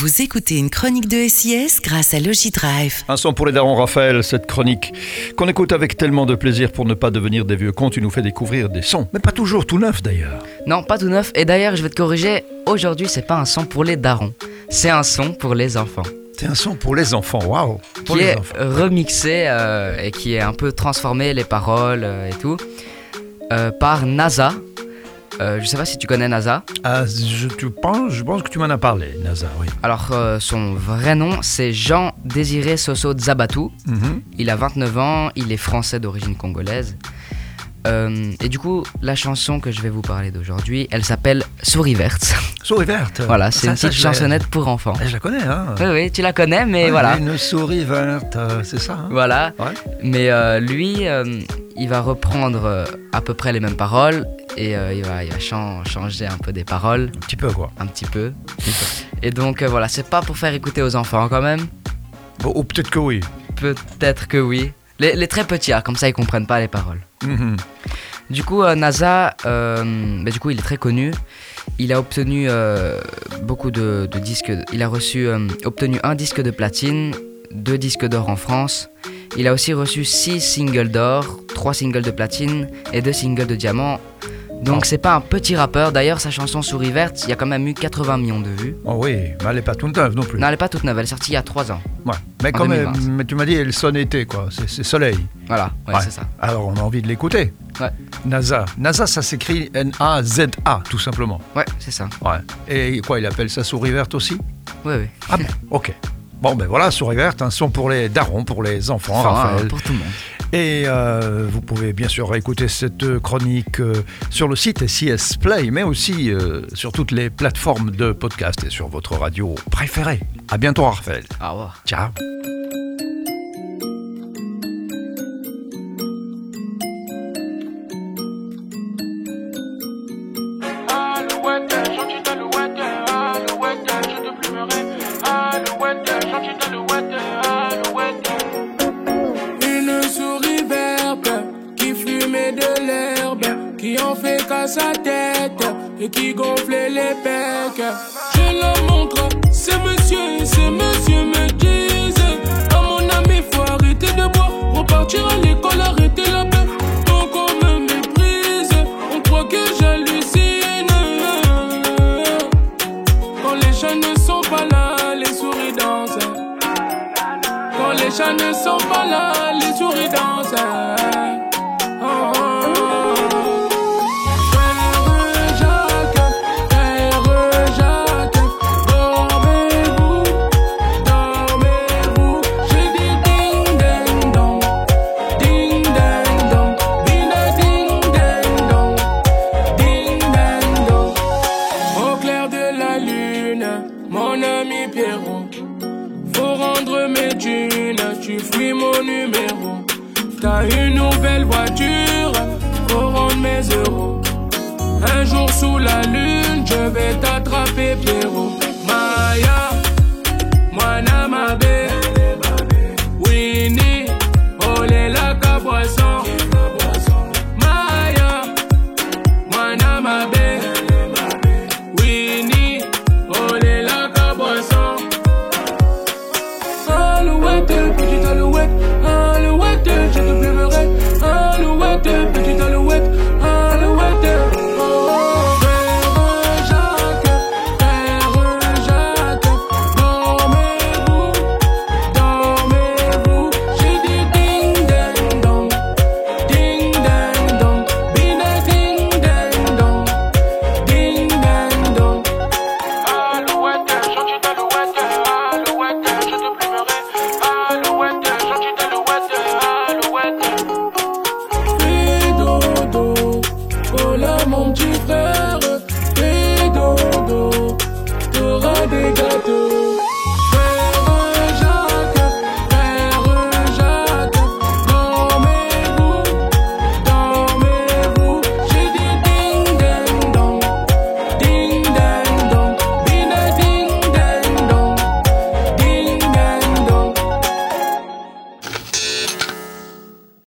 Vous écoutez une chronique de SIS grâce à Logidrive. Un son pour les darons, Raphaël, cette chronique qu'on écoute avec tellement de plaisir pour ne pas devenir des vieux cons. Tu nous fais découvrir des sons, mais pas toujours tout neufs d'ailleurs. Non, pas tout neuf. Et d'ailleurs, je vais te corriger. Aujourd'hui, c'est pas un son pour les darons. C'est un son pour les enfants. C'est un son pour les enfants, waouh Pour qui les est enfants. remixé euh, et qui est un peu transformé, les paroles euh, et tout, euh, par NASA. Euh, je sais pas si tu connais NASA. Ah, je, tu penses, je pense que tu m'en as parlé, NASA, oui. Alors, euh, son vrai nom, c'est Jean Désiré Soso Zabatou. Mhm. Il a 29 ans, il est français d'origine congolaise. Euh, et du coup, la chanson que je vais vous parler d'aujourd'hui, elle s'appelle Souris verte. Souris verte. voilà, c'est une petite chansonnette pour enfants. Eh, Je la connais, hein Oui, oui, tu la connais, mais Ouais, voilà. Une souris verte, euh, c'est ça hein Voilà. Ouais. Mais lui, il va reprendre à peu près les mêmes paroles et euh, il va, il va chan- changer un peu des paroles, Un petit peu, quoi. un petit peu. Et donc euh, voilà, c'est pas pour faire écouter aux enfants quand même. Bon, ou peut-être que oui. Peut-être que oui. Les, les très petits, ah, comme ça ils comprennent pas les paroles. Mhm. Du coup, euh, NASA, euh, bah, du coup, il est très connu. Il a obtenu beaucoup de, de disques. Il a reçu, obtenu un disque de platine, deux disques d'or en France. Il a aussi reçu six singles d'or, trois singles de platine et deux singles de diamant. Donc c'est pas un petit rappeur. D'ailleurs, sa chanson Souris verte, il y a quand même eu 80 millions de vues. Oh oui, mais elle n'est pas toute neuve non plus. Non, elle est pas toute neuve. Elle est sortie il y a trois ans. Ouais. Mais même, 2020. mais tu m'as dit, elle sonne été, quoi. C'est soleil. Voilà, ouais, Ouais. c'est ça. Alors on a envie de l'écouter. Ouais. NASA. NASA, ça s'écrit N-A-Z-A, tout simplement. Ouais, c'est ça. Ouais. Et quoi, il appelle ça souris verte aussi? Ouais, ouais. Ah bon, ok. Bon, ben voilà, souris verte, un son pour les darons, pour les enfants, Enfin, Raphaël. pour tout le monde. Et euh, vous pouvez bien sûr réécouter cette chronique euh, sur le site SIS Play, mais aussi euh, sur toutes les plateformes de podcast et sur votre radio préférée. À bientôt, Raphaël. Au revoir. Ciao. Sa tête et qui gonflait les pecs. Je la montre, ces messieurs, ces messieurs me disent À mon ami, faut arrêter de boire, repartir à l'école, arrêter la paix. Donc on me méprise, on croit que j'hallucine. Quand les chats ne sont pas là, les souris dansent. Quand les chats ne sont pas là, les souris dansent. T'as une nouvelle voiture, faut rendre mes euros. Un jour sous la lune, je vais t'attraper Pierrot. Mon